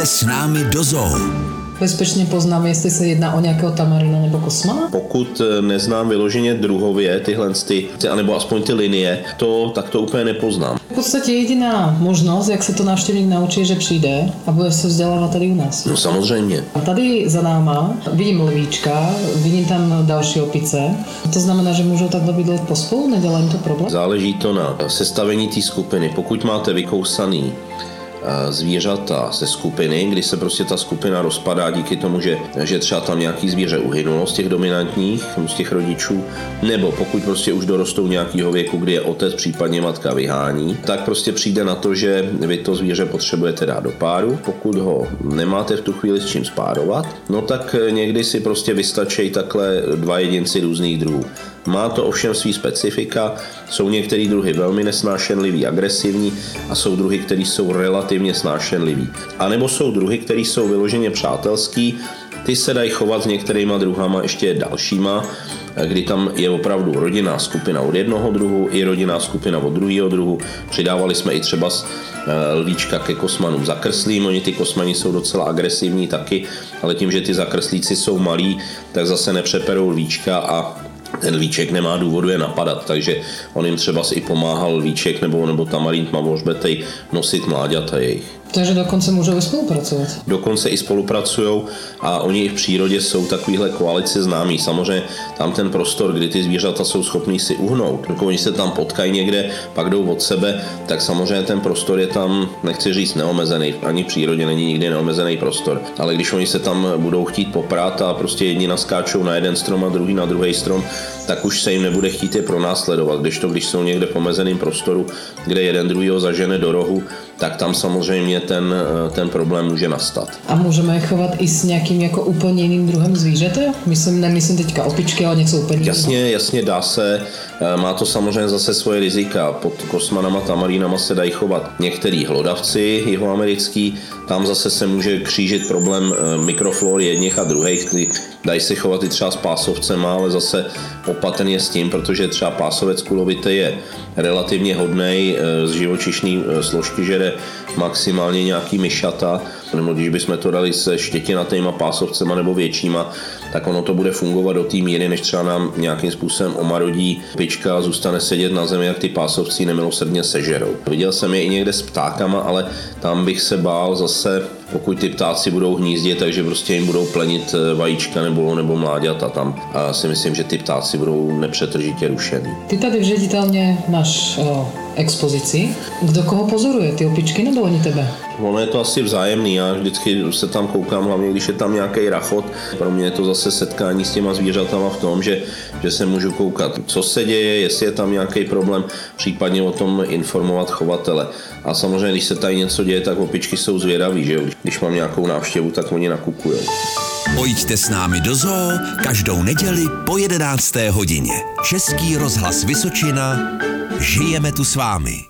Pojďte s námi do zoo. Bezpečně poznáme, jestli se jedná o nějakého tamarina nebo kosmana? Pokud eh, neznám vyloženě druhově tyhle, ty, anebo aspoň ty linie, to tak to úplně nepoznám. V podstatě jediná možnost, jak se to návštěvník naučí, že přijde a bude se vzdělávat tady u nás. No samozřejmě. A tady za náma vidím lvíčka, vidím tam další opice. To znamená, že můžou takhle bydlet pospolu, nedělá jim to problém? Záleží to na sestavení té skupiny. Pokud máte vykousaný zvířata ze skupiny, kdy se prostě ta skupina rozpadá díky tomu, že, že třeba tam nějaký zvíře uhynulo z těch dominantních, z těch rodičů, nebo pokud prostě už dorostou nějakého věku, kdy je otec, případně matka vyhání, tak prostě přijde na to, že vy to zvíře potřebujete dát do páru. Pokud ho nemáte v tu chvíli s čím spárovat, no tak někdy si prostě vystačí takhle dva jedinci různých druhů. Má to ovšem svý specifika, jsou některé druhy velmi nesnášenlivý, agresivní a jsou druhy, které jsou relativně snášenlivý. A nebo jsou druhy, které jsou vyloženě přátelský, ty se dají chovat s některýma druhama ještě dalšíma, kdy tam je opravdu rodinná skupina od jednoho druhu i rodinná skupina od druhého druhu. Přidávali jsme i třeba eh, lvíčka ke kosmanům zakrslým, oni ty kosmani jsou docela agresivní taky, ale tím, že ty zakrslíci jsou malí, tak zase nepřeperou lvíčka a ten Lvíček nemá důvodu je napadat, takže on jim třeba i pomáhal Lvíček nebo, nebo Tamarín Tmavožbetej nosit mláďata jejich. Takže dokonce můžou i spolupracovat. Dokonce i spolupracují a oni i v přírodě jsou takovýhle koalice známí. Samozřejmě tam ten prostor, kdy ty zvířata jsou schopní si uhnout. Když oni se tam potkají někde, pak jdou od sebe, tak samozřejmě ten prostor je tam, nechci říct neomezený, ani v přírodě není nikdy neomezený prostor. Ale když oni se tam budou chtít poprat a prostě jedni naskáčou na jeden strom a druhý na druhý strom, tak už se jim nebude chtít je pronásledovat. Když to, když jsou někde v omezeném prostoru, kde jeden druhýho zažene do rohu, tak tam samozřejmě ten, eh, ten problém může nastat. A můžeme je chovat i s nějakým jako úplně jiným druhem zvířete? Myslím, nemyslím teďka opičky, ale něco úplně Jasně, jasně dá se. Eh, má to samozřejmě zase svoje rizika. Pod kosmanama, tamarínama se dají chovat některý hlodavci jihoamerický, tam zase se může křížit problém eh, mikroflory jedněch a druhých, dají se chovat i třeba s pásovcem, ale zase opatrně s tím, protože třeba pásovec kulovitý je relativně hodný z živočišní složky, že maximálně nějaký myšata, nebo když bychom to dali se štětinatýma pásovcema nebo většíma, tak ono to bude fungovat do té míry, než třeba nám nějakým způsobem omarodí pička a zůstane sedět na zemi, jak ty pásovci nemilosrdně sežerou. Viděl jsem je i někde s ptákama, ale tam bych se bál zase, pokud ty ptáci budou hnízdit, takže prostě jim budou plenit eh, vajíčka nebo, nebo mláďata tam. A si myslím, že ty ptáci budou nepřetržitě rušený. Ty tady v ředitelně máš o, expozici. Kdo koho pozoruje, ty opičky nebo oni tebe? Ono je to asi vzájemný, já vždycky se tam koukám, hlavně když je tam nějaký rachot. Pro mě je to zase setkání s těma zvířatama v tom, že, že se můžu koukat, co se děje, jestli je tam nějaký problém, případně o tom informovat chovatele. A samozřejmě, když se tady něco děje, tak opičky jsou zvědaví, že? Když mám nějakou návštěvu, tak oni nakukují. Pojďte s námi do zoo každou neděli po 11. hodině. Český rozhlas Vysočina. Žijeme tu s vámi.